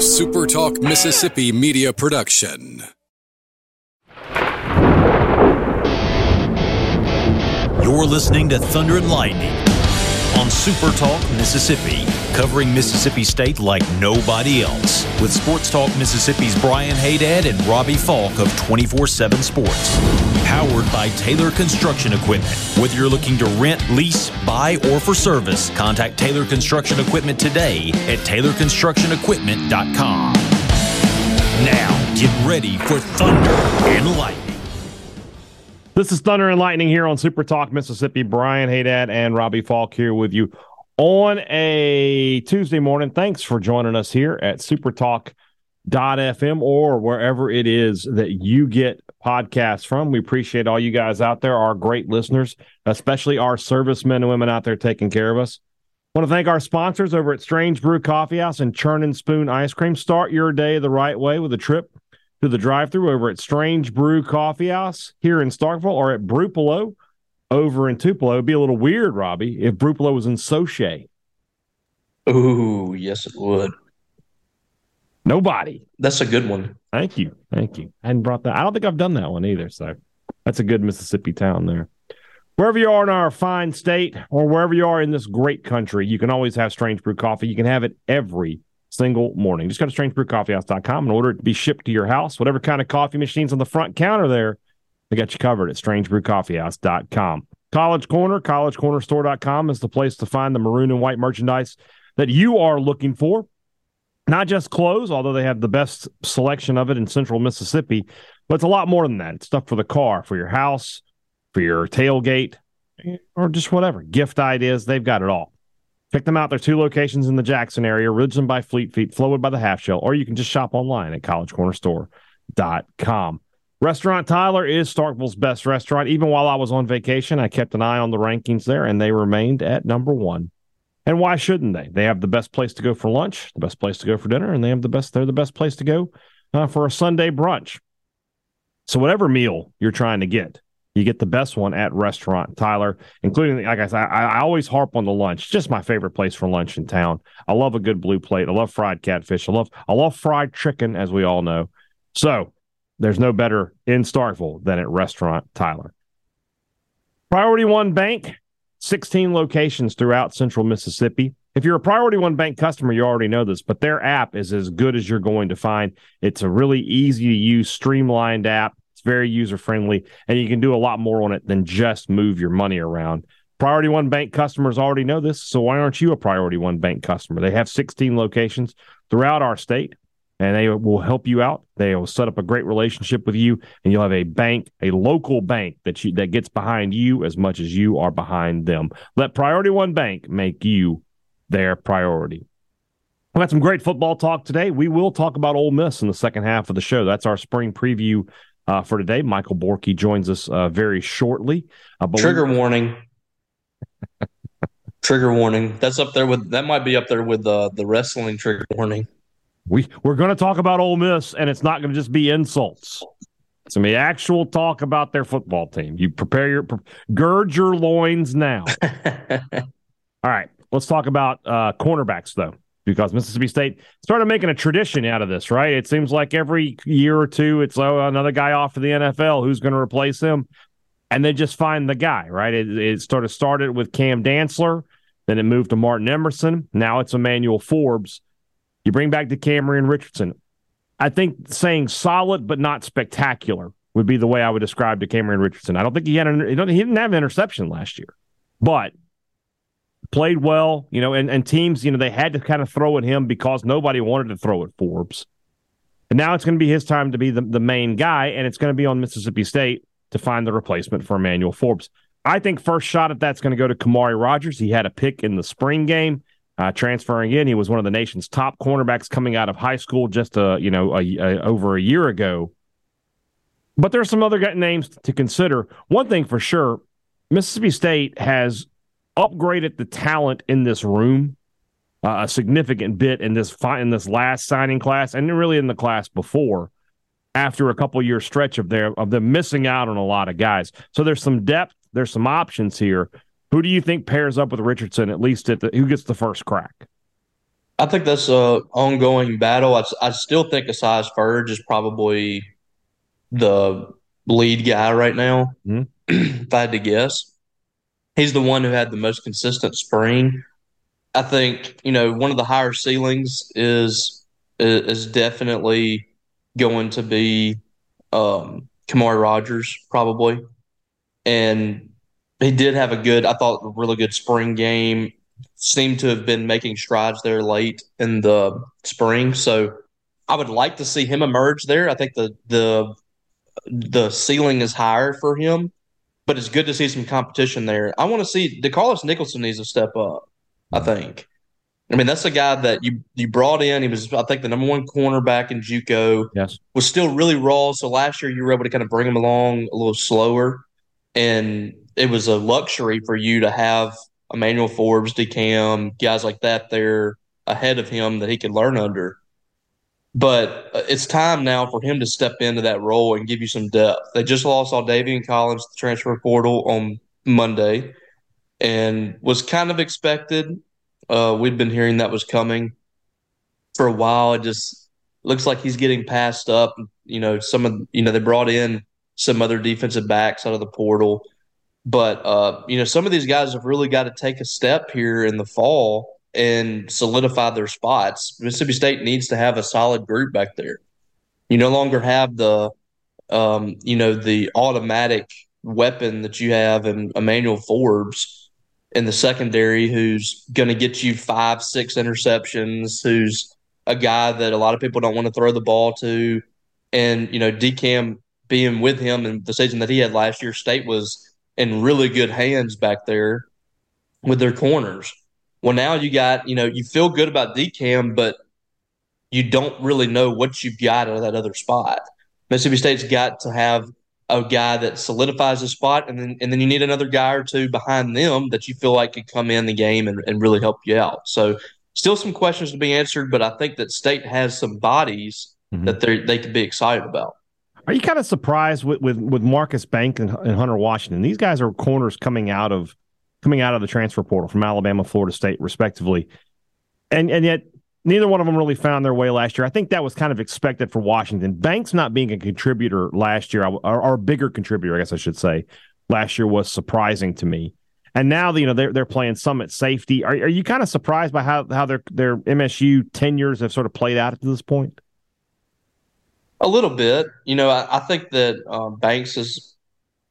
A Super Talk Mississippi media production. You're listening to Thunder and Lightning on Super Talk Mississippi, covering Mississippi State like nobody else. With Sports Talk Mississippi's Brian Hadad and Robbie Faulk of 24 7 Sports. Powered by Taylor Construction Equipment. Whether you're looking to rent, lease, buy, or for service, contact Taylor Construction Equipment today at TaylorConstructionEquipment.com. Now, get ready for Thunder and Lightning. This is Thunder and Lightning here on Super Talk Mississippi. Brian Hadad and Robbie Faulk here with you on a Tuesday morning. Thanks for joining us here at supertalk.fm or wherever it is that you get podcasts from. We appreciate all you guys out there, our great listeners, especially our servicemen and women out there taking care of us. want to thank our sponsors over at Strange Brew Coffee House and Churn and Spoon Ice Cream. Start your day the right way with a trip to the drive-through over at Strange Brew Coffee House here in Starkville or at Brupolo over in Tupelo. It'd be a little weird, Robbie, if Brupolo was in Sauget. Ooh, yes, it would. Nobody. That's a good one. Thank you. Thank you. I hadn't brought that. I don't think I've done that one either. So that's a good Mississippi town there. Wherever you are in our fine state or wherever you are in this great country, you can always have Strange Brew Coffee. You can have it every single morning. Just go to strangebrewcoffeehouse.com and order it to be shipped to your house. Whatever kind of coffee machines on the front counter there, they got you covered at strangebrewcoffeehouse.com. College Corner, collegecornerstore.com is the place to find the maroon and white merchandise that you are looking for. Not just clothes, although they have the best selection of it in central Mississippi, but it's a lot more than that. It's stuff for the car, for your house, for your tailgate, or just whatever. Gift ideas, they've got it all. Pick them out. There are two locations in the Jackson area, Ridgeland by Fleet Feet, Flowwood by the Half Shell, or you can just shop online at collegecornerstore.com. Restaurant Tyler is Starkville's best restaurant. Even while I was on vacation, I kept an eye on the rankings there, and they remained at number one. And why shouldn't they? They have the best place to go for lunch, the best place to go for dinner, and they have the best. They're the best place to go uh, for a Sunday brunch. So whatever meal you're trying to get, you get the best one at Restaurant Tyler, including like I said, I, I always harp on the lunch. Just my favorite place for lunch in town. I love a good blue plate. I love fried catfish. I love I love fried chicken, as we all know. So there's no better in Starkville than at Restaurant Tyler. Priority One Bank, 16 locations throughout central Mississippi. If you're a Priority One Bank customer, you already know this, but their app is as good as you're going to find. It's a really easy to use, streamlined app. It's very user friendly, and you can do a lot more on it than just move your money around. Priority One Bank customers already know this, so why aren't you a Priority One Bank customer? They have 16 locations throughout our state and they will help you out. They will set up a great relationship with you, and you'll have a bank, a local bank that you that gets behind you as much as you are behind them. Let Priority One Bank make you their priority. We got some great football talk today. We will talk about Ole Miss in the second half of the show. That's our spring preview uh, for today. Michael Borky joins us uh, very shortly. Uh, trigger warning. trigger warning. That's up there with that might be up there with uh, the wrestling trigger warning. We we're going to talk about Ole Miss, and it's not going to just be insults. It's going to be actual talk about their football team. You prepare your gird your loins now. All right, let's talk about uh, cornerbacks though, because Mississippi State started making a tradition out of this. Right? It seems like every year or two, it's oh, another guy off to the NFL. Who's going to replace him? And they just find the guy. Right? It, it sort of started with Cam Dantzler, then it moved to Martin Emerson. Now it's Emmanuel Forbes you bring back Decamerion Richardson. I think saying solid but not spectacular would be the way I would describe Decamerion Richardson. I don't think he had an, he didn't have an interception last year, but played well, you know, and, and teams, you know, they had to kind of throw at him because nobody wanted to throw at Forbes. And now it's going to be his time to be the, the main guy, and it's going to be on Mississippi State to find the replacement for Emmanuel Forbes. I think first shot at that's going to go to Khamauri Rogers. He had a pick in the spring game uh, transferring in. He was one of the nation's top cornerbacks coming out of high school just a, you know a, a, over a year ago. But there are some other names to consider. One thing for sure, Mississippi State has upgraded the talent in this room uh, a significant bit in this fi- in this last signing class, and really in the class before. After a couple year stretch of their of them missing out on a lot of guys, so there's some depth, there's some options here. Who do you think pairs up with Richardson at least at the who gets the first crack? I think that's a ongoing battle. I, I still think Esaias Furdge is probably the lead guy right now. Mm-hmm. if I had to guess, he's the one who had the most consistent spring. I think you know one of the higher ceilings is is definitely going to be um, Khamauri Rogers probably, and he did have a good, I thought, a really good spring game. Seemed to have been making strides there late in the spring, so I would like to see him emerge there. I think the the the ceiling is higher for him, but it's good to see some competition there. I want to see DeCarlos Nicholson needs to step up. I think. I mean, that's a guy that you you brought in. He was, I think, the number one cornerback in JUCO. Yes, was still really raw. So last year you were able to kind of bring him along a little slower, and it was a luxury for you to have Emmanuel Forbes, DeCam, guys like that there ahead of him that he could learn under. But uh, it's time now for him to step into that role and give you some depth. They just lost all Davian Collins, the transfer portal, on Monday, and was kind of expected. Uh, we'd been hearing that was coming for a while. It just looks like he's getting passed up. You know, some of you know they brought in some other defensive backs out of the portal, but uh, you know some of these guys have really got to take a step here in the fall and solidify their spots. Mississippi State needs to have a solid group back there. You no longer have the um, you know the automatic weapon that you have in Emmanuel Forbes in the secondary who's going to get you five, six interceptions, who's a guy that a lot of people don't want to throw the ball to. And, you know, DeCam being with him and the season that he had last year, State was in really good hands back there with their corners. Well, now you got, you know, you feel good about DeCam, but you don't really know what you've got out of that other spot. Mississippi State's got to have a guy that solidifies a spot, and then and then you need another guy or two behind them that you feel like could come in the game and, and really help you out. So still some questions to be answered, but I think that State has some bodies mm-hmm. that they they could be excited about. Are you kind of surprised with with, with Marcus Banks and, and Hunter Washington? These guys are corners coming out of coming out of the transfer portal from Alabama, Florida State, respectively, and and yet neither one of them really found their way last year. I think that was kind of expected for Washington. Banks not being a contributor last year, or, or a bigger contributor, I guess I should say, last year was surprising to me. And now, you know, they're they're playing Summit safety. Are, are you kind of surprised by how how their their MSU tenures have sort of played out to this point? A little bit. You know, I, I think that uh, Banks is.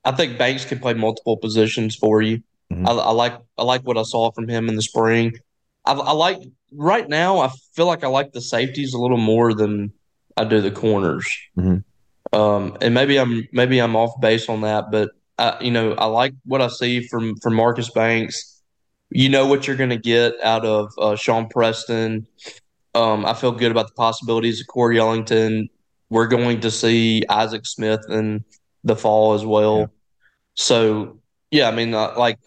I think Banks can play multiple positions for you. Mm-hmm. I, I, like I like what I saw from him in the spring. I, I like right now, I feel like I like the safeties a little more than I do the corners. Mm-hmm. Um, and maybe I'm maybe I'm off base on that, but I, you know I like what I see from from Marcus Banks. You know what you're going to get out of uh, Shawn Preston. Um, I feel good about the possibilities of Corey Ellington. We're going to see Isaac Smith in the fall as well. Yeah. So yeah, I mean, uh, like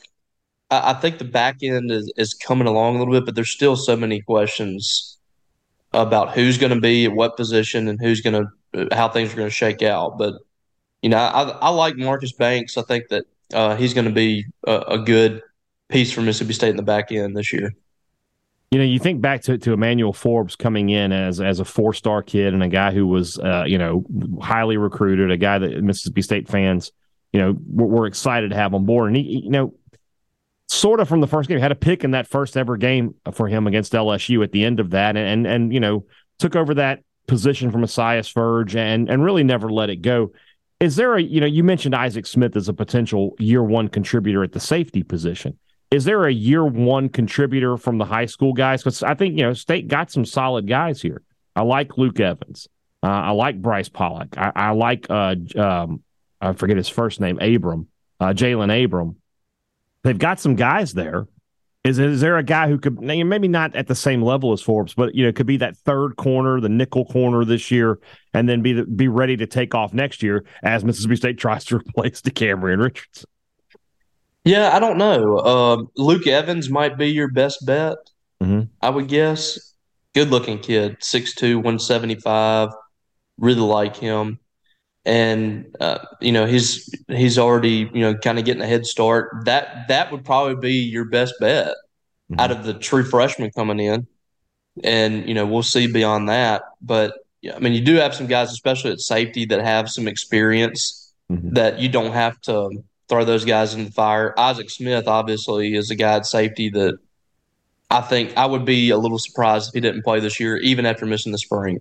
I, think the back end is, is coming along a little bit, but there's still so many questions about who's going to be at what position and who's going to how things are going to shake out. But you know, I, I like Marcus Banks. I think that uh, he's going to be a, a, good piece for Mississippi State in the back end this year. You know, you think back to, to Emmanuel Forbes coming in as as a four star kid and a guy who was, uh, you know, highly recruited, a guy that Mississippi State fans, you know, were, were excited to have on board. And he, you know, sort of from the first game. Had a pick in that first ever game for him against LSU at the end of that, and and, and you know took over that position from Esaias Furdge and and really never let it go. Is there a you know you mentioned Isaac Smith as a potential year one contributor at the safety position? Is there a year one contributor from the high school guys? Because I think you know State got some solid guys here. I like Luke Evans. Uh, I like Bryce Pollock. I, I like uh, um, I forget his first name, Abram, uh, Jalen Abram. They've got some guys there. Is is there a guy who could maybe not at the same level as Forbes, but you know could be that third corner, the nickel corner this year, and then be be ready to take off next year as Mississippi State tries to replace DeCamerion Richardson. Yeah, I don't know. Uh, Luke Evans might be your best bet. Mm-hmm. I would guess. Good looking kid, 6'2", 175. Really like him and uh, you know he's he's already you know kind of getting a head start. That that would probably be your best bet mm-hmm. out of the true freshmen coming in. and you know we'll see beyond that. But yeah, I mean, you do have some guys, especially at safety, that have some experience mm-hmm. that you don't have to throw those guys in the fire. Isaac Smith, obviously, is a guy at safety that I think I would be a little surprised if he didn't play this year, even after missing the spring,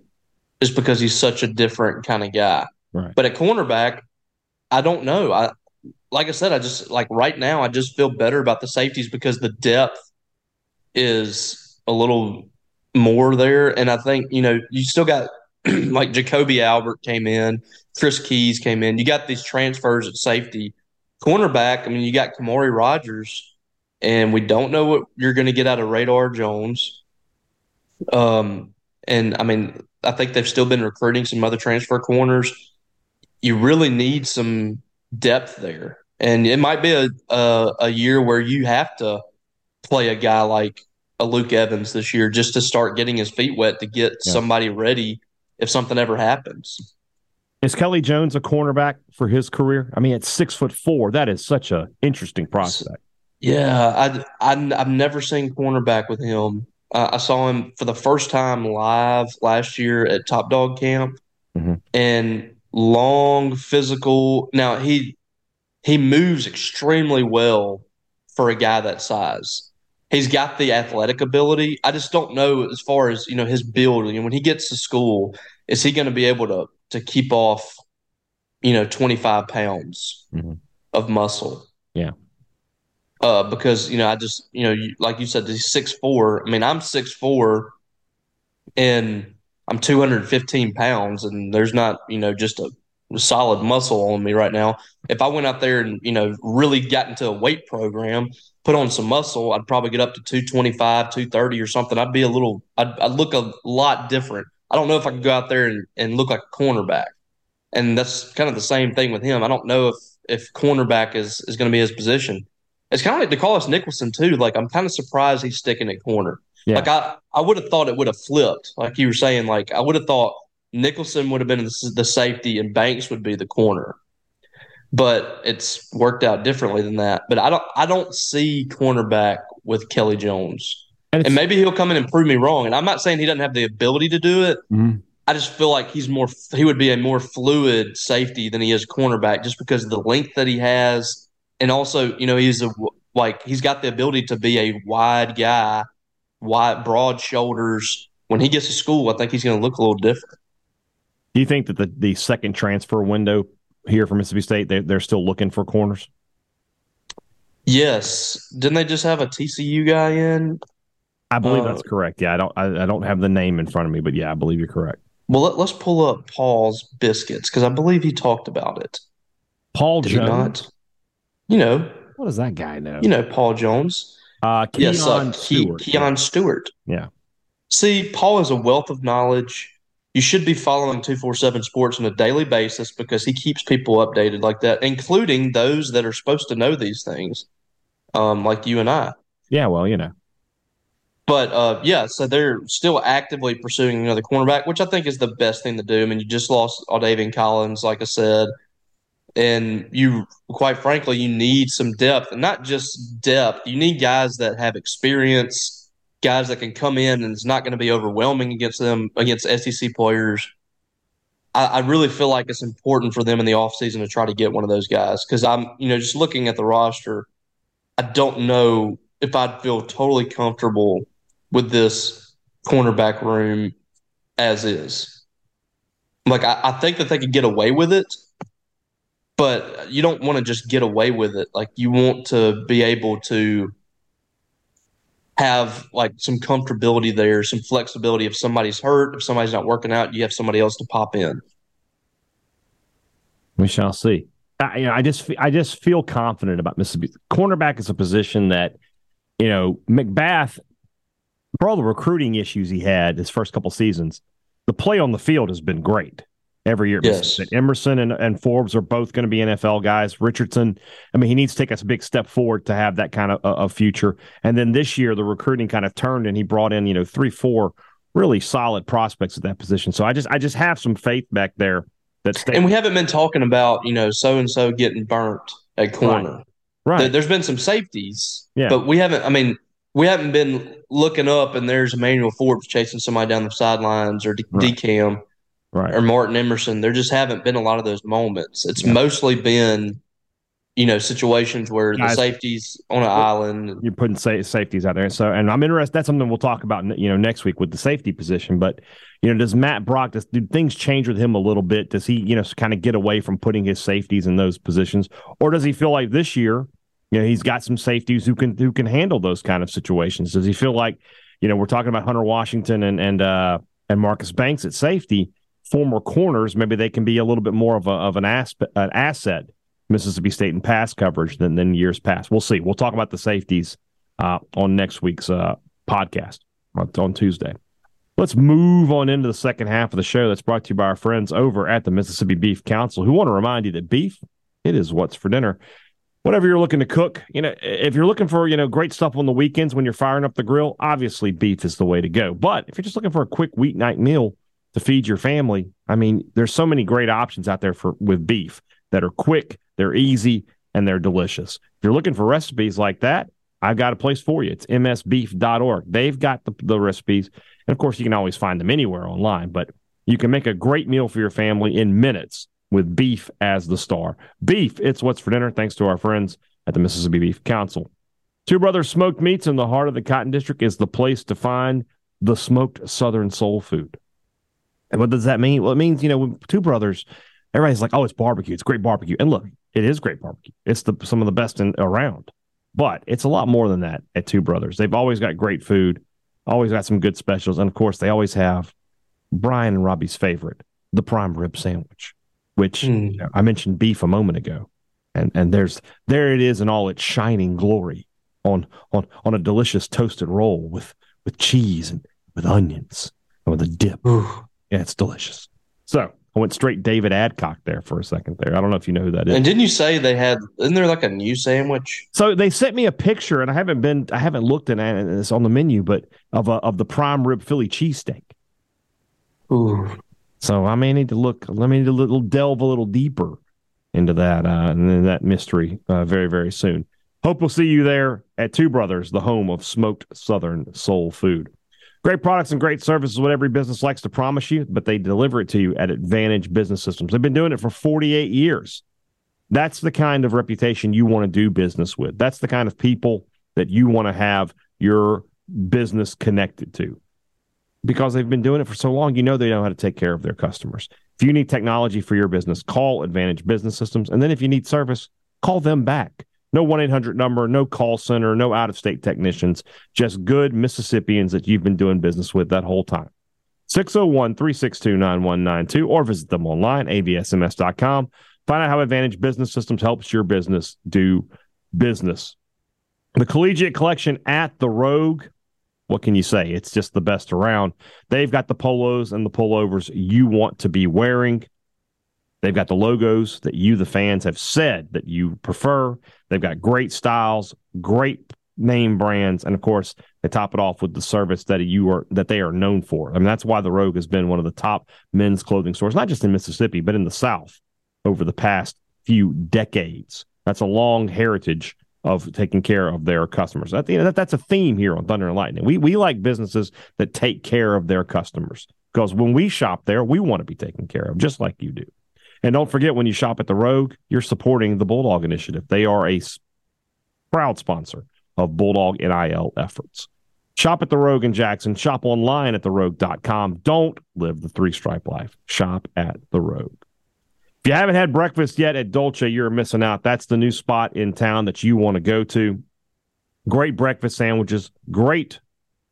just because he's such a different kind of guy. Right. But at cornerback, I don't know. I like I said, I just like right now, I just feel better about the safeties because the depth is a little more there, and I think you know you still got like Jacoby Albert came in, Chris Keys came in. You got these transfers at safety, cornerback. I mean, you got Khamauri Rogers and we don't know what you're going to get out of Radar Jones. Um, and I mean, I think they've still been recruiting some other transfer corners. You really need some depth there, and it might be a a, a year where you have to play a guy like a Luke Evans this year just to start getting his feet wet to get yeah. somebody ready if something ever happens. Is Kelly Jones a cornerback for his career? I mean, at six foot four, that is such an interesting prospect. Yeah, I, I have never seen cornerback with him. Uh, I saw him for the first time live last year at Top Dog Camp, mm-hmm. and long physical. Now he he moves extremely well for a guy that size. He's got the athletic ability. I just don't know as far as you know his build. And when he gets to school, is he going to be able to to keep off, you know, twenty five pounds mm-hmm. of muscle? Yeah uh, because you know I just you know you, like you said he's six four. I mean I'm six four, and I'm 215 pounds, and there's not you know just a solid muscle on me right now. If I went out there and you know really got into a weight program, put on some muscle, I'd probably get up to 225, 230 or something. I'd be a little, I'd, I'd look a lot different. I don't know if I could go out there and, and look like a cornerback. And that's kind of the same thing with him. I don't know if if cornerback is is going to be his position. It's kind of like DeCarlos Nicholson too. Like I'm kind of surprised he's sticking at corner. Yeah. Like I, I would have thought it would have flipped. Like you were saying, like I would have thought Nicholson would have been the safety and Banks would be the corner. But it's worked out differently than that. But I don't, I don't see cornerback with Kelly Jones. And, and maybe he'll come in and prove me wrong. And I'm not saying he doesn't have the ability to do it. Mm-hmm. I just feel like he's more, he would be a more fluid safety than he is cornerback, just because of the length that he has and also, you know, he's a like he's got the ability to be a wide guy, wide, broad shoulders. When he gets to school, I think he's going to look a little different. Do you think that the, the second transfer window here for Mississippi State, they, they're still looking for corners? Yes. Didn't they just have a TCU guy in? I believe uh, that's correct. Yeah, I don't I, I, don't have the name in front of me, but yeah, I believe you're correct. Well, let, us pull up Paul's biscuits because I believe he talked about it. Paul Did Jones. You know, what does that guy know? You know, Paul Jones. Uh, Keon yes, uh, Stewart. Ke- Keon Stewart. Yeah. See, Paul is a wealth of knowledge. You should be following 247 Sports on a daily basis because he keeps people updated like that, including those that are supposed to know these things, um, like you and I. Yeah, well, you know. But uh, yeah, so they're still actively pursuing another cornerback, which I think is the best thing to do. I mean, you just lost Aldavian Collins, like I said and you quite frankly you need some depth and not just depth you need guys that have experience guys that can come in and it's not going to be overwhelming against them against sec players I, I, really feel like it's important for them in the offseason to try to get one of those guys because i'm you know just looking at the roster i don't know if i'd feel totally comfortable with this cornerback room as is like I, I think that they could get away with it but you don't want to just get away with it. Like you want to be able to have like some comfortability there, some flexibility. If somebody's hurt, if somebody's not working out, you have somebody else to pop in. We shall see. I, you know, I just I just feel confident about Mississippi. Cornerback is a position that you know McBath, for all the recruiting issues he had his first couple seasons, the play on the field has been great every year. Yes. Emerson and, and Forbes are both going to be NFL guys. Richardson, I mean, he needs to take us a big step forward to have that kind of uh, a, future. And then this year, the recruiting kind of turned and he brought in, you know, three, four really solid prospects at that position. So I just, I just have some faith back there that. And we haven't been talking about, you know, so and so getting burnt at corner. Right. right. There's been some safeties, yeah. but we haven't, I mean, we haven't been looking up and there's Emmanuel Forbes chasing somebody down the sidelines or D- right. DeCam right. or Martin Emerson. There just haven't been a lot of those moments. It's yeah. mostly been, you know, situations where Guys, the safeties on an island. You're putting sa- safeties out there. So, and I'm interested. That's something we'll talk about, you know, next week with the safety position. But, you know, does Matt Brock, does, do things change with him a little bit? Does he, you know, kind of get away from putting his safeties in those positions? Or does he feel like this year, you know, he's got some safeties who can who can handle those kind of situations. Does he feel like, you know, we're talking about Hunter Washington and and uh, and Marcus Banks at safety, former corners, maybe they can be a little bit more of a of an an asset Mississippi State in pass coverage than than years past. We'll see. We'll talk about the safeties uh, on next week's uh, podcast on Tuesday. Let's move on into the second half of the show that's brought to you by our friends over at the Mississippi Beef Council who want to remind you that beef, it is what's for dinner whatever you're looking to cook, you know, if you're looking for, you know, great stuff on the weekends when you're firing up the grill, obviously beef is the way to go. But if you're just looking for a quick weeknight meal to feed your family, I mean, there's so many great options out there for with beef that are quick, they're easy, and they're delicious. If you're looking for recipes like that, I've got a place for you. It's msbeef.org. They've got the, the recipes. And of course, you can always find them anywhere online, but you can make a great meal for your family in minutes with beef as the star. Beef, it's what's for dinner, thanks to our friends at the Mississippi Beef Council. Two Brothers Smoked Meats in the heart of the Cotton District is the place to find the smoked Southern soul food. And what does that mean? Well, it means, you know, Two Brothers, everybody's like, oh, it's barbecue. It's great barbecue. And look, it is great barbecue. It's the some of the best in, around. But it's a lot more than that at Two Brothers. They've always got great food, always got some good specials. And of course, they always have Brian and Robbie's favorite, the prime rib sandwich which mm. you know, I mentioned beef a moment ago, and and there's there it is in all its shining glory on on on a delicious toasted roll with with cheese and with onions and with a dip. Ooh. Yeah, it's delicious. So I went straight David Adcock there for a second there. I don't know if you know who that is. And didn't you say they had? Isn't there like a new sandwich? So they sent me a picture, and I haven't been, I haven't looked at it. It's on the menu, but of a, of the prime rib Philly cheesesteak. Ooh, so I may need to look. Let me need to little delve a little deeper into that uh, and that mystery uh, very very soon. Hope we'll see you there at Two Brothers, the home of smoked Southern soul food. Great products and great services, what every business likes to promise you, but they deliver it to you at Advantage Business Systems. They've been doing it for 48 years. That's the kind of reputation you want to do business with. That's the kind of people that you want to have your business connected to because they've been doing it for so long, you know they know how to take care of their customers. If you need technology for your business, call Advantage Business Systems. And then if you need service, call them back. No 1 800 number, no call center, no out of state technicians, just good Mississippians that you've been doing business with that whole time. 601 362 9192 or visit them online, absms.com. Find out how Advantage Business Systems helps your business do business. The Collegiate Collection at the Rogue what can you say? It's just the best around. They've got the polos and the pullovers you want to be wearing. They've got the logos that you, the fans, have said that you prefer. They've got great styles, great name brands, and of course, they top it off with the service that you are that they are known for. I mean, that's why the Rogue has been one of the top men's clothing stores, not just in Mississippi, but in the South over the past few decades. That's a long heritage of taking care of their customers. That, you know, that, that's a theme here on Thunder and Lightning. We we like businesses that take care of their customers because when we shop there, we want to be taken care of, just like you do. And don't forget, when you shop at the Rogue, you're supporting the Bulldog Initiative. They are a proud sponsor of Bulldog NIL efforts. Shop at the Rogue in Jackson. Shop online at therogue.com. Don't live the three stripe life. Shop at the Rogue. If you haven't had breakfast yet at Dolce, you're missing out. That's the new spot in town that you want to go to. Great breakfast sandwiches, great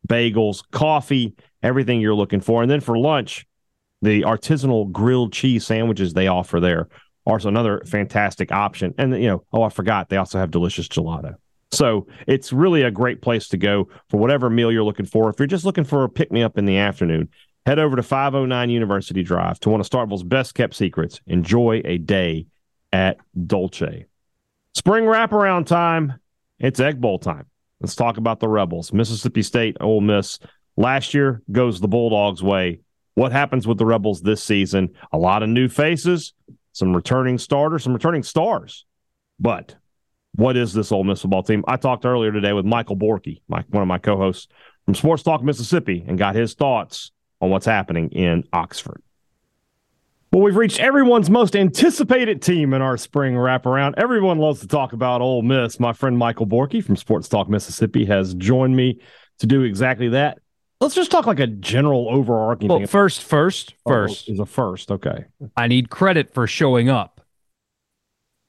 bagels, coffee, everything you're looking for. And then for lunch, the artisanal grilled cheese sandwiches they offer there are another fantastic option. And, you know, oh, I forgot, they also have delicious gelato. So it's really a great place to go for whatever meal you're looking for. If you're just looking for a pick me up in the afternoon, Head over to 509 University Drive to one of Starkville's best kept secrets. Enjoy a day at Dolce. Spring wraparound time. It's Egg Bowl time. Let's talk about the Rebels. Mississippi State, Ole Miss. Last year goes the Bulldogs' way. What happens with the Rebels this season? A lot of new faces, some returning starters, some returning stars. But what is this Ole Miss football team? I talked earlier today with Michael Borky, my, one of my co-hosts from Sports Talk Mississippi, and got his thoughts on what's happening in Oxford. Well, we've reached everyone's most anticipated team in our spring wraparound. Everyone loves to talk about Ole Miss. My friend Michael Borky from Sports Talk Mississippi has joined me to do exactly that. Let's just talk like a general overarching well, thing. First, first, Oh, first, is a first. Okay. I need credit for showing up.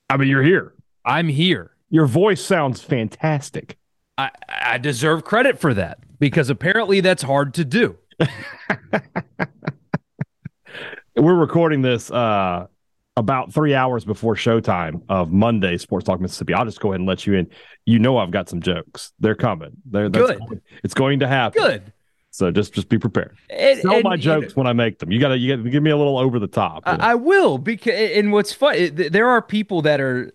I mean, you're here. I'm here. Your voice sounds fantastic. I, I deserve credit for that because apparently that's hard to do. We're recording this uh, about three hours before showtime of Monday Sports Talk Mississippi. I'll just go ahead and let you in. You know I've got some jokes. They're coming. They're Good. going- it's going to happen. Good. So just just be prepared. And- Tell and, my you jokes know, when I make them. You gotta you gotta give me a little over the top. know? I, I will because and what's fun, it- there are people that are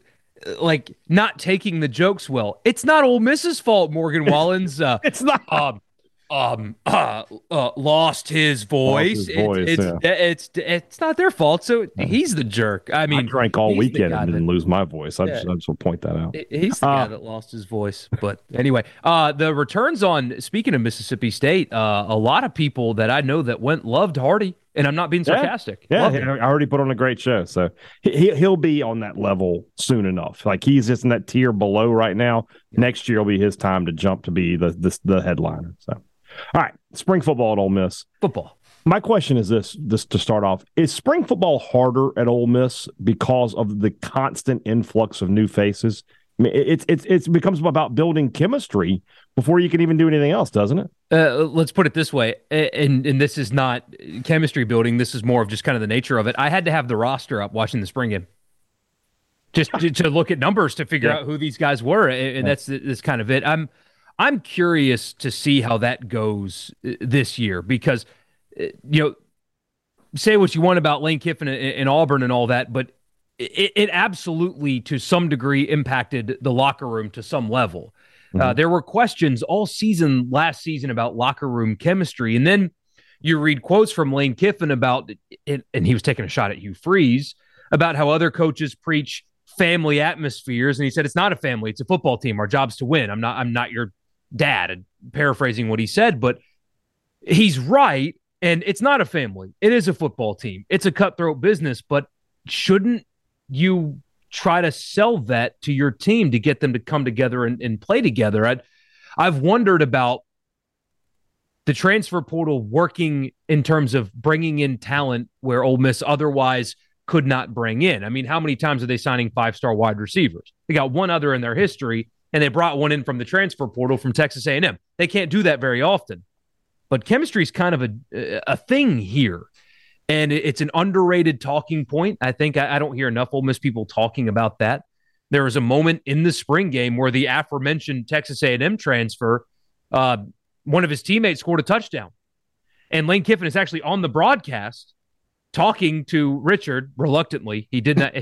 like not taking the jokes well. It's not Ole Miss's fault. Morgan Wallen's uh, it's not. um um uh, uh lost his voice. his voice, it's, it's, it's it's not their fault. So he's the jerk. I I mean, drank all weekend and didn't lose my voice. I, Yeah. just, I just want to point that out. He's the Uh, guy that lost his voice. But anyway, uh, the returns on speaking of Mississippi State, uh, a lot of people that I know that went loved Hardy, and I'm not being sarcastic. Yeah, Loved I already put on a great show, so he he'll be on that level soon enough. Like he's just in that tier below right now. Next year will be his time to jump to be the the, the headliner. So, all right, spring football at Ole Miss. football. My question is this: this to start off, is spring football harder at Ole Miss because of the constant influx of new faces? I mean, it- it's it's it's becomes about building chemistry before you can even do anything else, doesn't it? Uh, let's put it this way, and and this is not chemistry building. This is more of just kind of the nature of it. I had to have the roster up watching the spring game, just to, to look at numbers to figure Yeah. out who these guys were, and, and that's that's kind of it. I'm I'm curious to see how that goes uh, this year because uh, you know say what you want about Lane Kiffin and, Auburn and all that, but it, it absolutely to some degree impacted the locker room to some level. Uh, there were questions all season last season about locker room chemistry, and then you read quotes from Lane Kiffin about it, and he was taking a shot at Hugh Freeze about how other coaches preach family atmospheres, and he said it's not a family; it's a football team. Our job's to win. I'm not. I'm not your dad. Paraphrasing what he said, but he's right. And it's not a family; it is a football team. It's a cutthroat business, but shouldn't you try to sell that to your team to get them to come together and, and play together. i I've wondered about the transfer portal working in terms of bringing in talent where Ole Miss otherwise could not bring in. I mean, how many times are they signing five star wide receivers? They got one other in their history, and they brought one in from the transfer portal from Texas A&M. They can't do that very often. But chemistry is kind of a a thing here and it's an underrated talking point. I think I, I, don't hear enough Ole Miss people talking about that. There was a moment in the spring game where the aforementioned Texas A&M transfer, uh, one of his teammates scored a touchdown, and Lane Kiffin is actually on the broadcast talking to Richard reluctantly. He did not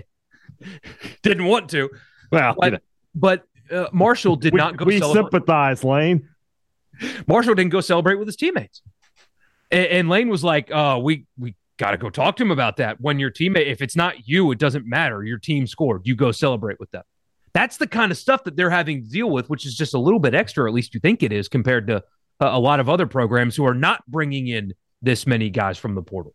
didn't want to, Well, but, but uh, Marshall did we, not go. we celebrate. sympathize, Lane. Marshall didn't go celebrate with his teammates. And, and Lane was like, "Oh, we we got to go talk to him about that. When your teammate, if it's not you, it doesn't matter. Your team scored. You go celebrate with them." That's the kind of stuff that they're having to deal with, which is just a little bit extra, at least you think it is, compared to uh, a lot of other programs who are not bringing in this many guys from the portal.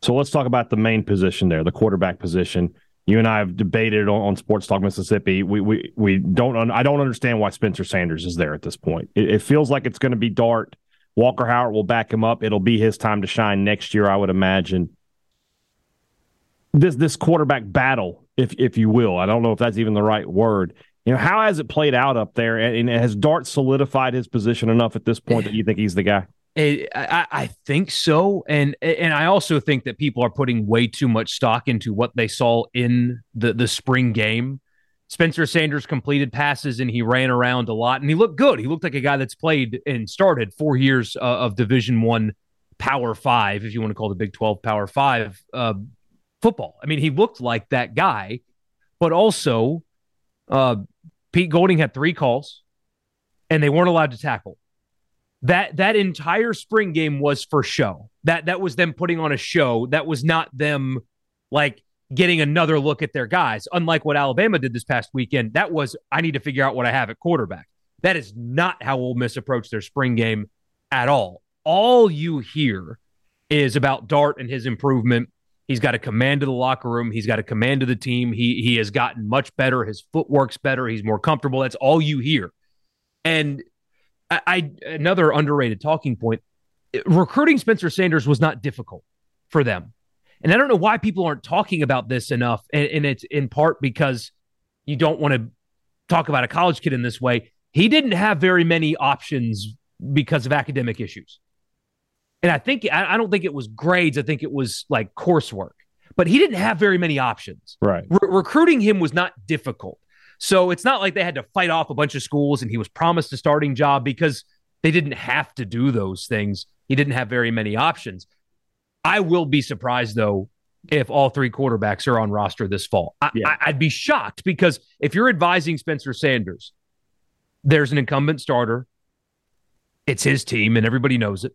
So let's talk about the main position there, the quarterback position. You and I have debated on, on Sports Talk Mississippi. We we we don't. Un, I don't understand why Spencer Sanders is there at this point. It, it feels like it's going to be Dart. Walker Howard will back him up. It'll be his time to shine next year, I would imagine. This this quarterback battle, if if you will, I don't know if that's even the right word. You know, how has it played out up there? And, and has Dart solidified his position enough at this point that you think he's the guy? I, I, think so, and and I also think that people are putting way too much stock into what they saw in the the spring game. Spencer Sanders completed passes and he ran around a lot and he looked good. He looked like a guy that's played and started four years uh, of Division One Power Five, if you want to call the Big Twelve Power Five uh, football. I mean, he looked like that guy, but also uh, Pete Golding had three calls and they weren't allowed to tackle that that entire spring game was for show. That that was them putting on a show. That was not them like getting another look at their guys. Unlike what Alabama did this past weekend, that was I need to figure out what I have at quarterback. That is not how Ole Miss approached their spring game at all. All you hear is about Dart and his improvement. He's got a command of the locker room. He's got a command of the team. He he has gotten much better. His footwork's better. He's more comfortable. That's all you hear. And I, I another underrated talking point. Recruiting Spencer Sanders was not difficult for them. And I don't know why people aren't talking about this enough. And, and it's in part because you don't want to talk about a college kid in this way. He didn't have very many options because of academic issues. And I think I, don't think it was grades. I think it was like coursework. But he didn't have very many options. Right. Re- recruiting him was not difficult. So it's not like they had to fight off a bunch of schools and he was promised a starting job because they didn't have to do those things. He didn't have very many options. I will be surprised though if all three quarterbacks are on roster this fall. I, yeah. I, would be shocked because if you're advising Spencer Sanders, there's an incumbent starter. It's his team and everybody knows it.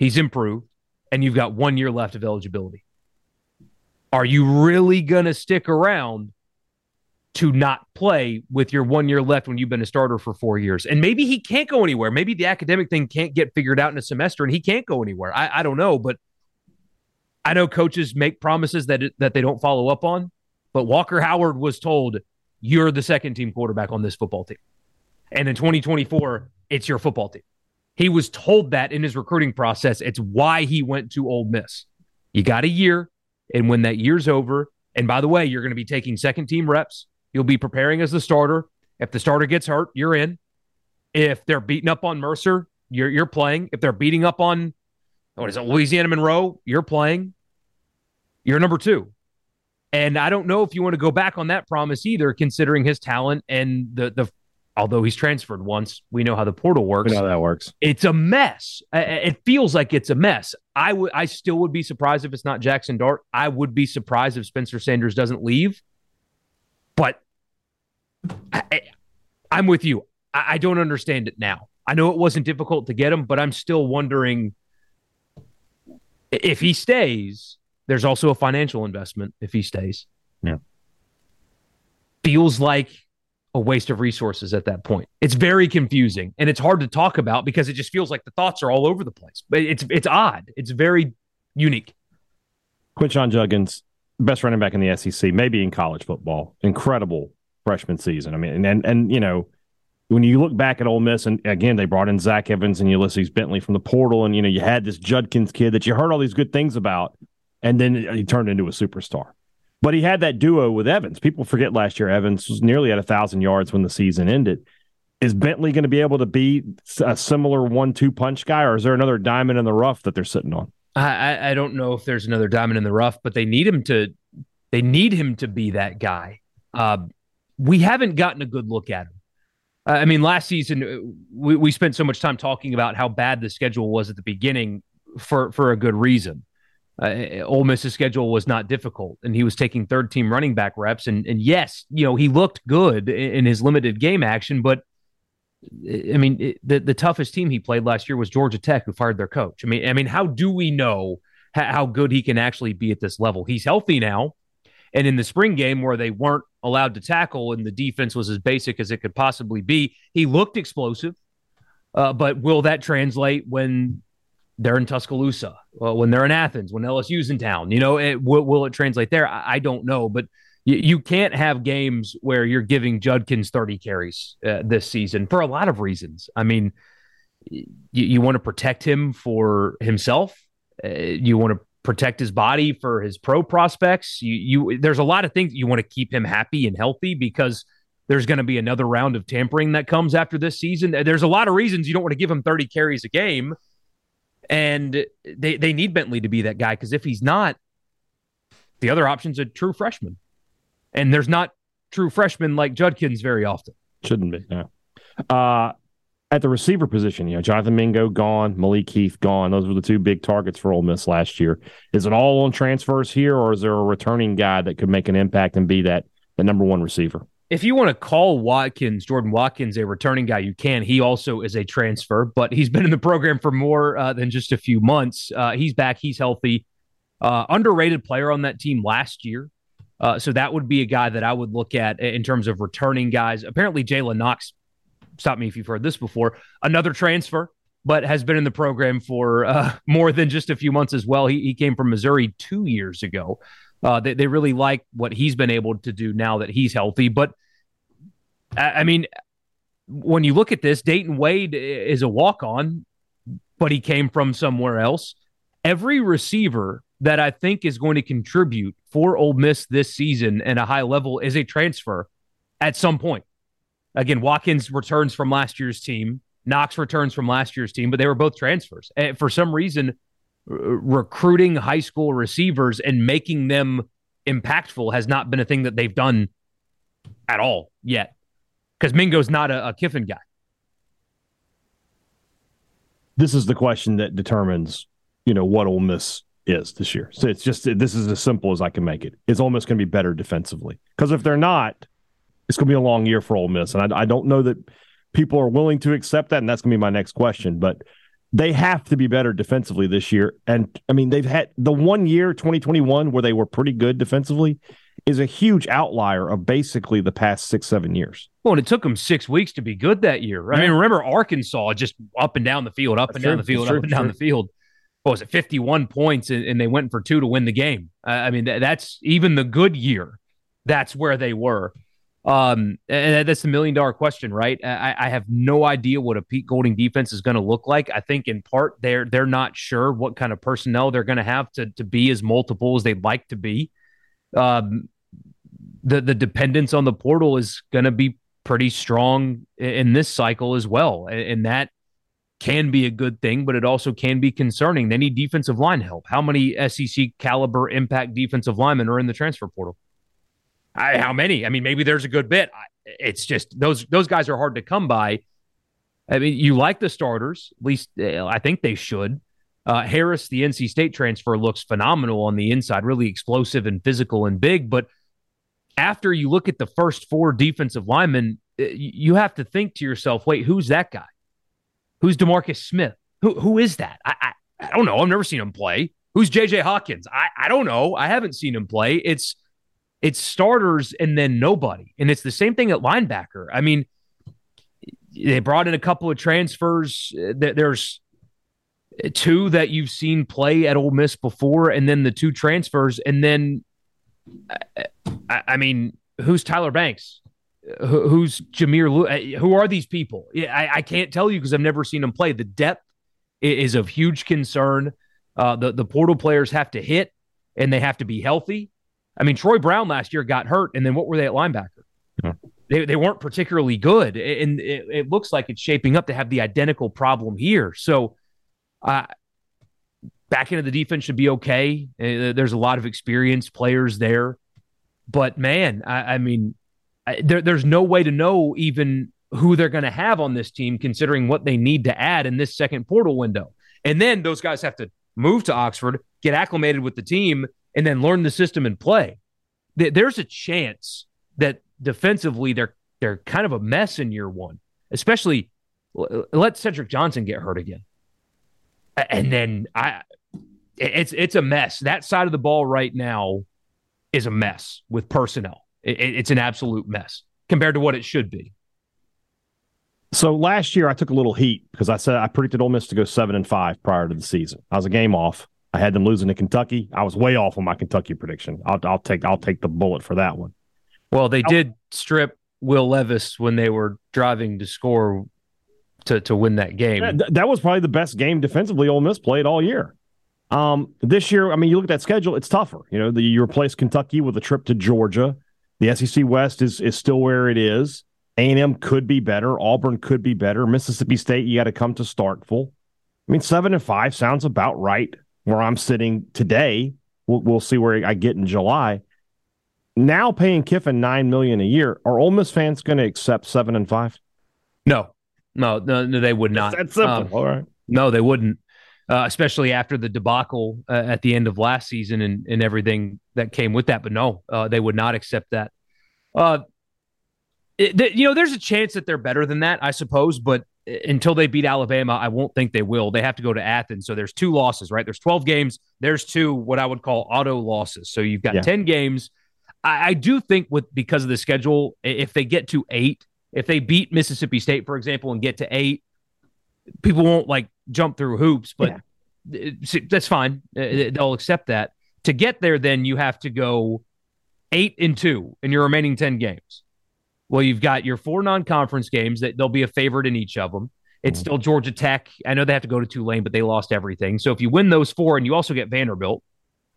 He's improved, and you've got one year left of eligibility. Are you really going to stick around to not play with your one year left when you've been a starter for four years? And maybe he can't go anywhere. Maybe the academic thing can't get figured out in a semester and he can't go anywhere. I, I don't know, but I know coaches make promises that that they don't follow up on. But Walker Howard was told, "You're the second team quarterback on this football team," and in 2024, it's your football team. He was told that in his recruiting process. It's why he went to Ole Miss. You got a year, and when that year's over, and by the way, you're going to be taking second team reps. You'll be preparing as the starter. If the starter gets hurt, you're in. If they're beating up on Mercer, you're you're playing. If they're beating up on what is it, Louisiana Monroe, you're playing. You're number two. And I don't know if you want to go back on that promise either, considering his talent and the the although he's transferred once. We know how the portal works. We know how that works. It's a mess. It feels like it's a mess. I would. I still would be surprised if it's not Jackson Dart. I would be surprised if Spencer Sanders doesn't leave. But I, am with you. I, I don't understand it now. I know it wasn't difficult to get him, but I'm still wondering if he stays. There's also a financial investment if he stays. Yeah. Feels like a waste of resources at that point. It's very confusing and it's hard to talk about because it just feels like the thoughts are all over the place. But it's it's odd. It's very unique. Quinshon Judkins, best running back in the SEC, maybe in college football. Incredible freshman season. I mean, and and, and you know, when you look back at Ole Miss, and again they brought in Zach Evans and Ulysses Bentley from the portal, and you know you had this Judkins kid that you heard all these good things about, and then he turned into a superstar. But he had that duo with Evans. People forget last year Evans was nearly at a thousand yards when the season ended. Is Bentley going to be able to be a similar one-two punch guy, or is there another diamond in the rough that they're sitting on? I, I don't know if there's another diamond in the rough, but they need him to. They need him to be that guy. Uh, we haven't gotten a good look at him. I mean, last season uh, we, we spent so much time talking about how bad the schedule was at the beginning for for a good reason. Uh, Ole Miss's schedule was not difficult, and he was taking third team running back reps. And and yes, you know he looked good in, in his limited game action, but I mean it, the the toughest team he played last year was Georgia Tech, who fired their coach. I mean, I mean, how do we know how, how good he can actually be at this level? He's healthy now, and in the spring game where they weren't allowed to tackle and the defense was as basic as it could possibly be, he looked explosive. Uh, but will that translate when they're in Tuscaloosa, well, when they're in Athens, when LSU's in town. You know, it, will, it translate there? I, I don't know, but you, you, can't have games where you're giving Judkins 30 carries uh, this season for a lot of reasons. I mean, you, you want to protect him for himself. Uh, you want to protect his body for his pro prospects. You, you, there's a lot of things you want to keep him happy and healthy because there's going to be another round of tampering that comes after this season. There's a lot of reasons you don't want to give him 30 carries a game and they, they need Bentley to be that guy because if he's not, the other option's a true freshman. And there's not true freshmen like Judkins very often. Shouldn't be, no. Uh, at the receiver position, you know, Jonathan Mingo gone, Malik Heath gone. Those were the two big targets for Ole Miss last year. Is it all on transfers here, or is there a returning guy that could make an impact and be that the number one receiver? If you want to call Watkins, Jordan Watkins, a returning guy, you can. He also is a transfer, but he's been in the program for more uh, than just a few months. Uh, he's back. He's healthy. Uh, underrated player on that team last year. Uh, so that would be a guy that I would look at in terms of returning guys. Apparently, Jalen Knox, stop me if you've heard this before, another transfer, but has been in the program for uh, more than just a few months as well. He, he came from Missouri two years ago. Uh, they, they really like what he's been able to do now that he's healthy. But I, I mean, when you look at this, Dayton Wade is a walk on, but he came from somewhere else. Every receiver that I think is going to contribute for Ole Miss this season at a high level is a transfer at some point. Again, Watkins returns from last year's team. Knox returns from last year's team, but they were both transfers. And for some reason, r- recruiting high school receivers and making them impactful has not been a thing that they've done at all yet. Because Mingo's not a, a Kiffin guy. This is the question that determines, you know, what Ole Miss is this year. So it's just this is as simple as I can make it. It's almost going to be better defensively because if they're not, it's going to be a long year for Ole Miss, and I, I don't know that people are willing to accept that. And that's going to be my next question. But they have to be better defensively this year. And I mean, they've had the one year 2021 where they were pretty good defensively is a huge outlier of basically the past six seven years. Well, and it took them six weeks to be good that year. I mean, remember Arkansas just up and down the field, up That's and true. down the field, That's up true. and down the field. What was it, 51 points, and, and they went for two to win the game? Uh, I mean, that, that's even the good year. That's where they were. Um, and that's the million dollar question, right? I, I have no idea what a Pete Golding defense is going to look like. I think in part they're they're not sure what kind of personnel they're going to have to to be as multiple as they'd like to be. Um, the the dependence on the portal is going to be pretty strong in, this cycle as well, and that can be a good thing, but it also can be concerning. They need defensive line help. How many SEC caliber impact defensive linemen are in the transfer portal? I, how many? I mean, maybe there's a good bit. It's just those those guys are hard to come by. I mean, you like the starters, at least uh, I think they should. Uh, Harris, the NC State transfer, looks phenomenal on the inside, really explosive and physical and big. But after you look at the first four defensive linemen, uh, you have to think to yourself, wait, who's that guy? Who's Demarcus Smith? Who who is that? I, I I don't know. I've never seen him play. Who's JJ Hawkins? I I don't know. I haven't seen him play. It's it's starters and then nobody. And it's the same thing at linebacker. I mean, they brought in a couple of transfers. There's two that you've seen play at Ole Miss before, and then the two transfers. And then, I, mean, who's Tyler Banks? Who's Jameer? Lew- Who are these people? I, I can't tell you because I've never seen them play. The depth is of huge concern. Uh, the the portal players have to hit, and they have to be healthy. I mean, Troy Brown last year got hurt, and then what were they at linebacker? Yeah. They, they weren't particularly good, and it, it looks like it's shaping up to have the identical problem here. So, uh, back into the defense should be okay. Uh, there's a lot of experienced players there, but man, I, I mean, I, there, there's no way to know even who they're going to have on this team, considering what they need to add in this second portal window. And then those guys have to move to Oxford, get acclimated with the team, and then learn the system and play. There's a chance that defensively they're they're kind of a mess in year one, especially let Cedric Johnson get hurt again, and then I it's it's a mess. That side of the ball right now is a mess with personnel. It, it- it's an absolute mess compared to what it should be. So last year I took a little heat because I said I predicted Ole Miss to go seven and five prior to the season. I was a game off. I had them losing to Kentucky. I was way off on my Kentucky prediction. I'll, I'll take I'll take the bullet for that one. Well, they did strip Will Levis when they were driving to score to to win that game. Yeah, th- that was probably the best game defensively Ole Miss played all year. Um, this year, I mean, you look at that schedule; it's tougher. You know, the, you replace Kentucky with a trip to Georgia. The SEC West is is still where it is. A and M could be better. Auburn could be better. Mississippi State, you got to come to Starkville. I mean, seven and five sounds about right where I'm sitting today. We'll, we'll see where I get in July. Now paying Kiffin nine million a year, are Ole Miss fans going to accept seven and five? No, no, no, no they would not. That's simple. Um, All right. No, they wouldn't. Uh, especially after the debacle uh, at the end of last season and, and everything that came with that. But no, uh, they would not accept that. Uh, it, th- you know, there's a chance that they're better than that, I suppose. But until they beat Alabama, I won't think they will. They have to go to Athens. So there's two losses, right? There's 12 games. There's two what I would call auto losses. So you've got Yeah. 10 games. I, I do think with because of the schedule, if they get to eight, if they beat Mississippi State, for example, and get to eight, people won't like jump through hoops, but yeah. that's fine. Uh, uh, they'll accept that. To get there, then you have to go eight and two in your remaining 10 games. Well, you've got your four non conference games that they'll be a favorite in each of them. It's mm-hmm. still Georgia Tech. I know they have to go to Tulane, but they lost everything. So if you win those four and you also get Vanderbilt,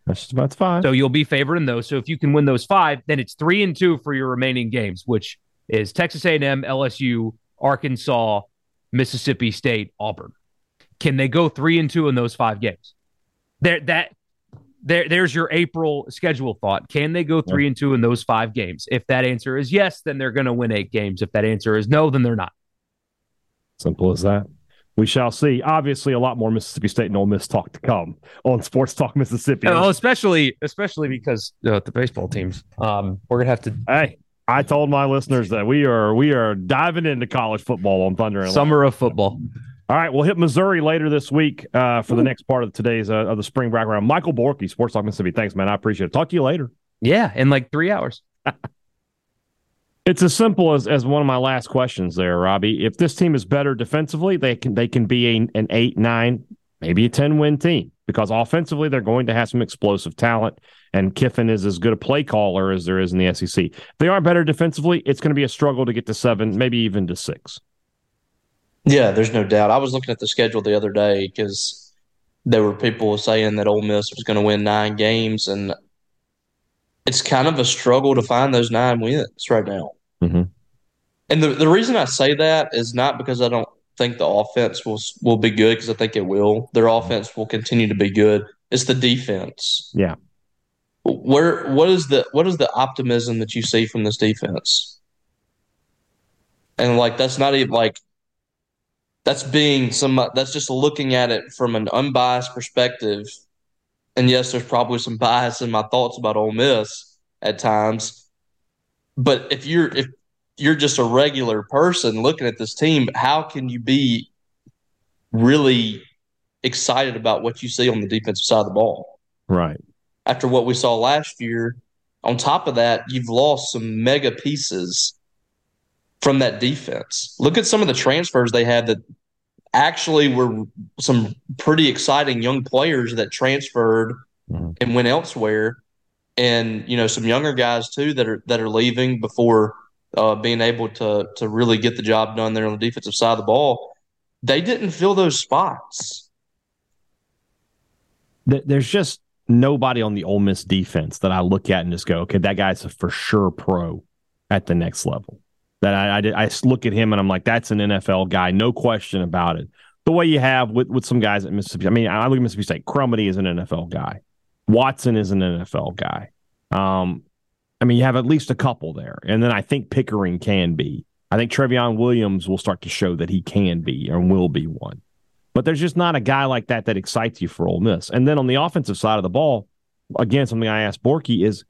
that's just about five. So you'll be favored in those. So if you can win those five, then it's three and two for your remaining games, which is Texas A&M, LSU, Arkansas, Mississippi State, Auburn. Can they go three and two in those five games? There, that there, there's your April schedule thought. Can they go three and two in those five games? If that answer is yes, then they're going to win eight games. If that answer is no, then they're not. Simple as that. We shall see. Obviously, a lot more Mississippi State and Ole Miss talk to come on Sports Talk Mississippi. Oh, especially especially because uh, the baseball teams. Um, we're gonna have to. Hey, I told my listeners that we are we are diving into college football on Thunder. And Summer of football. All right, we'll hit Missouri later this week uh, for Ooh. the next part of today's uh, of the spring background. Michael Borky, Sports Talk Mississippi. Thanks, man. I appreciate it. Talk to you later. Yeah, in like three hours. It's as simple as, as one of my last questions there, Robbie. If this team is better defensively, they can they can be a, an eight, nine, maybe a ten win team because offensively they're going to have some explosive talent, and Kiffin is as good a play caller as there is in the SEC. If they aren't better defensively, it's going to be a struggle to get to seven, maybe even to six. Yeah, there's no doubt. I was looking at the schedule the other day because there were people saying that Ole Miss was going to win nine games, and it's kind of a struggle to find those nine wins right now. Mm-hmm. And the the reason I say that is not because I don't think the offense will will be good because I think it will. Their offense will continue to be good. It's the defense. Yeah. Where what is the what is the optimism that you see from this defense? And like that's not even like that's being some that's just looking at it from an unbiased perspective and yes, there's probably some bias in my thoughts about Ole Miss at times. But if you're if you're just a regular person looking at this team, how can you be really excited about what you see on the defensive side of the ball? Right. After what we saw last year, on top of that, you've lost some mega pieces from that defense. Look at some of the transfers they had that actually were some pretty exciting young players that transferred mm-hmm. and went elsewhere, and you know some younger guys too that are that are leaving before uh, being able to to really get the job done there on the defensive side of the ball. They didn't fill those spots. There's just nobody on the Ole Miss defense that I look at and just go, okay, that guy's a for sure pro at the next level that I, I, I look at him and I'm like, that's an NFL guy, no question about it. The way you have with, with some guys at Mississippi, I mean, I look at Mississippi State. Crumedy is an NFL guy. Watson is an NFL guy. Um, I mean, you have at least a couple there, and then I think Pickering can be. I think Trevion Williams will start to show that he can be and will be one. But there's just not a guy like that that excites you for Ole Miss. And then on the offensive side of the ball, again, something I asked Borky is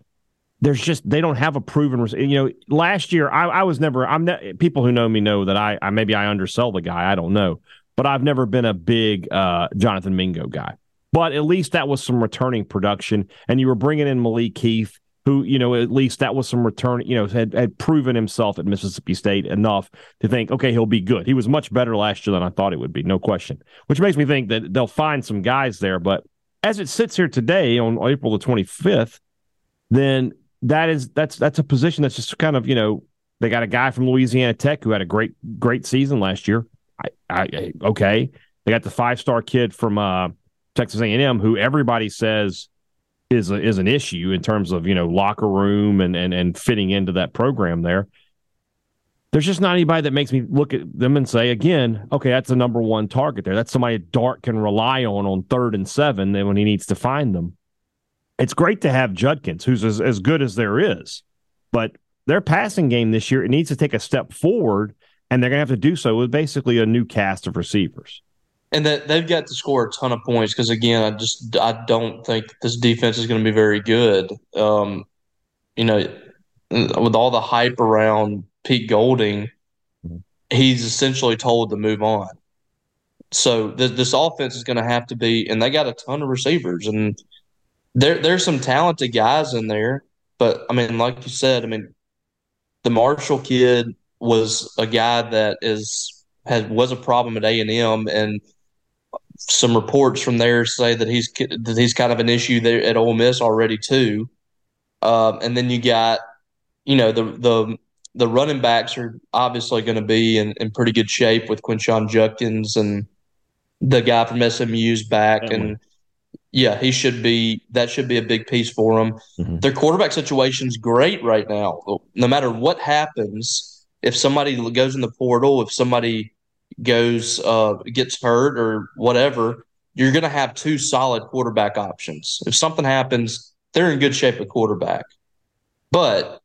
there's just they don't have a proven you know last year I, I was never i'm ne- people who know me know that I, I maybe i undersell the guy i don't know but i've never been a big uh, jonathan mingo guy. But at least that was some returning production and you were bringing in malik heath who you know at least that was some return you know had, had proven himself at mississippi state enough to think okay he'll be good. He was much better last year than i thought it would be no question which makes me think that they'll find some guys there. But as it sits here today on april the 25th then that is that's that's a position that's just kind of you know they got a guy from Louisiana Tech who had a great great season last year. I, I okay, they got the five star kid from uh, Texas A and M who everybody says is a, is an issue in terms of you know locker room and and and fitting into that program there. There's just not anybody that makes me look at them and say again, okay, that's the number one target there. That's somebody Dart can rely on on third and seven. When he needs to find them it's great to have Judkins, who's as, as good as there is, but their passing game this year it needs to take a step forward, and they're going to have to do so with basically a new cast of receivers. And that they've got to score a ton of points because again, I just I don't think this defense is going to be very good. Um, you know, with all the hype around Pete Golding, mm-hmm. he's essentially told to move on. So th- this offense is going to have to be, and they got a ton of receivers, and there there's some talented guys in there, But I mean, like you said, I mean, the Marshall kid was a guy that is had was a problem at A and M, and some reports from there say that he's that he's kind of an issue there at Ole Miss already too. Um, and then you got, you know, the the the running backs are obviously going to be in, in pretty good shape with Quinshon Judkins and the guy from SMU's back, and yeah, he should be. That should be a big piece for them. Mm-hmm. Their quarterback situation's great right now. No matter what happens, if somebody goes in the portal, if somebody goes uh, gets hurt or whatever, you're going to have two solid quarterback options. If something happens, they're in good shape at quarterback. But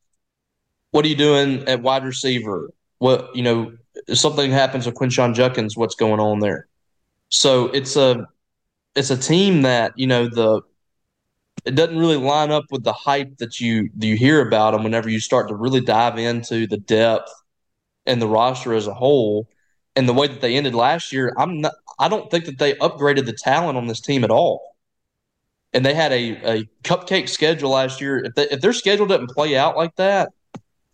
what are you doing at wide receiver? What you know, if something happens with Quinshon Judkins, what's going on there? So it's a it's a team that you know the it doesn't really line up with the hype that you you hear about them whenever you start to really dive into the depth and the roster as a whole and the way that they ended last year, I'm not. I don't think that they upgraded the talent on this team at all. And they had a, a cupcake schedule last year. If, they, if their schedule doesn't play out like that,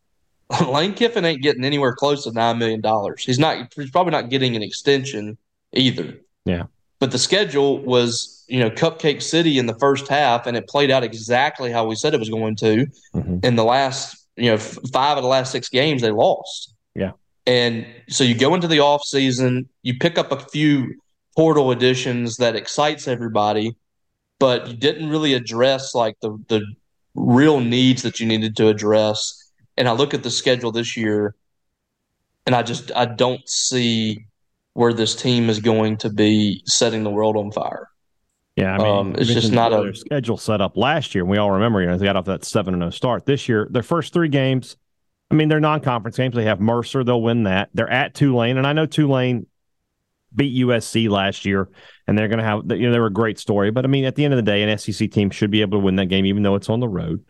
Lane Kiffin ain't getting anywhere close to nine million dollars. He's not. He's probably not getting an extension either. Yeah. But the schedule was, you know, Cupcake City in the first half, and it played out exactly how we said it was going to. Mm-hmm. In the last, you know, f- five of the last six games, they lost. Yeah. And so you go into the off season, you pick up a few portal additions that excites everybody, but you didn't really address like the the real needs that you needed to address. And I look at the schedule this year, and I just I don't see where this team is going to be setting the world on fire. Yeah, I mean, um, it's just not a schedule set up last year. And we all remember, you know, they got off that seven and zero start. This year, their first three games, I mean, they're non-conference games. They have Mercer; they'll win that. They're at Tulane, and I know Tulane beat USC last year, and they're going to have you know they were a great story. But I mean, at the end of the day, an SEC team should be able to win that game, even though it's on the road.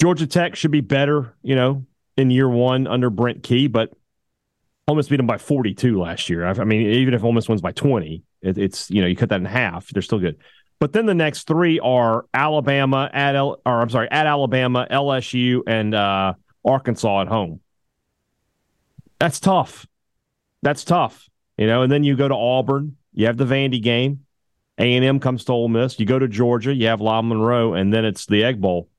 Georgia Tech should be better, you know, in year one under Brent Key, but Ole Miss beat them by 42 last year. I, mean, even if Ole Miss wins by 20, it, it's you know you cut that in half, they're still good. But then the next three are Alabama at L, or I'm sorry, at Alabama, LSU, and uh, Arkansas at home. That's tough. That's tough. You know, and then you go to Auburn, you have the Vandy game. A&M comes to Ole Miss. You go to Georgia, you have La Monroe, and then it's the Egg Bowl.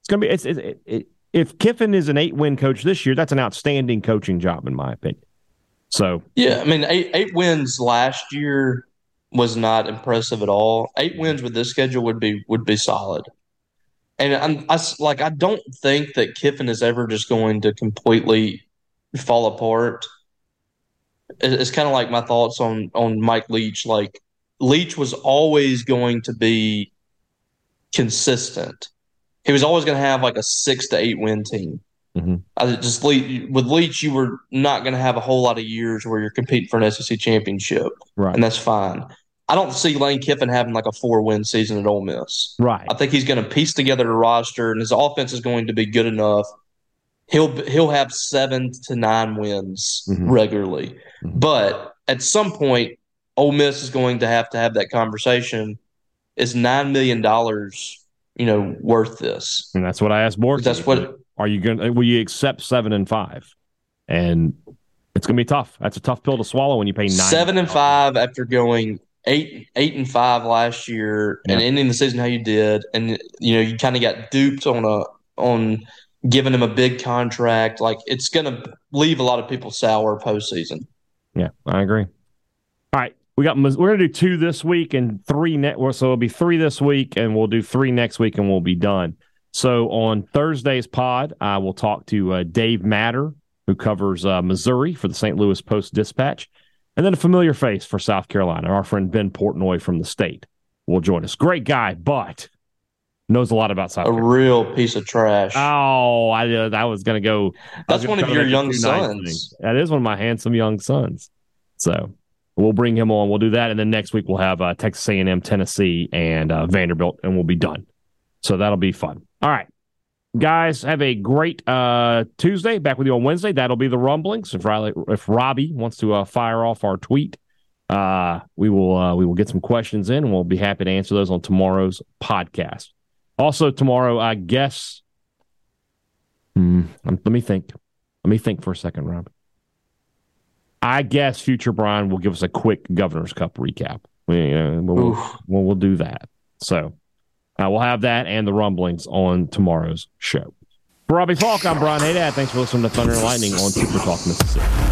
It's going to be it's, it, it, if Kiffin is an eight win coach this year, that's an outstanding coaching job, in my opinion. So yeah, I mean, eight eight wins last year was not impressive at all. Eight wins with this schedule would be would be solid. And I'm I, like I don't think that Kiffin is ever just going to completely fall apart. It's kind of like my thoughts on on Mike Leach. Like Leach was always going to be consistent. He was always going to have like a six to eight win team. Mm-hmm. I just with Leach, you were not going to have a whole lot of years where you're competing for an SEC championship, right? And that's fine. I don't see Lane Kiffin having like a four win season at Ole Miss. Right. I think he's going to piece together a roster, and his offense is going to be good enough. He'll he'll have seven to nine wins mm-hmm. regularly, mm-hmm. but at some point, Ole Miss is going to have to have that conversation. Is nine million dollars, you know, worth this? And that's what I asked Bork. That's what. Are you going? to Will you accept seven and five? And it's going to be tough. That's a tough pill to swallow when you pay nine. Seven and five after going eight eight and five last year yeah. and ending the season how you did, and you know you kind of got duped on a on giving him a big contract. Like it's going to leave a lot of people sour postseason. Yeah, I agree. All right, we got we're going to do two this week and three next. So it'll be three this week, and we'll do three next week, and we'll be done. So on Thursday's pod, I will talk to uh, Dave Matter, who covers uh, Missouri for the St. Louis Post Dispatch. And then a familiar face for South Carolina, our friend Ben Portnoy from the state will join us. Great guy, but knows a lot about South. Carolina. A Carolina. real piece of trash. Oh, I uh, I was going to go. That's one of your young sons. That is one of my handsome young sons. So we'll bring him on. We'll do that, and then next week we'll have uh, Texas A&M, Tennessee, and uh, Vanderbilt, and we'll be done. So that'll be fun. All right. Guys, have a great uh, Tuesday. Back with you on Wednesday. That'll be the rumblings. If Riley, if Robbie wants to uh, fire off our tweet, uh, we will uh, we will get some questions in, and we'll be happy to answer those on tomorrow's podcast. Also, tomorrow, I guess Hmm. Let me think. Let me think for a second, Rob. I guess future Brian will give us a quick Governor's Cup recap. We, uh, we'll, we'll, we'll, do that. So uh, we'll have that and the rumblings on tomorrow's show. For Robbie Faulk, I'm Brian Hadad. Thanks for listening to Thunder and Lightning on Super Talk Mississippi.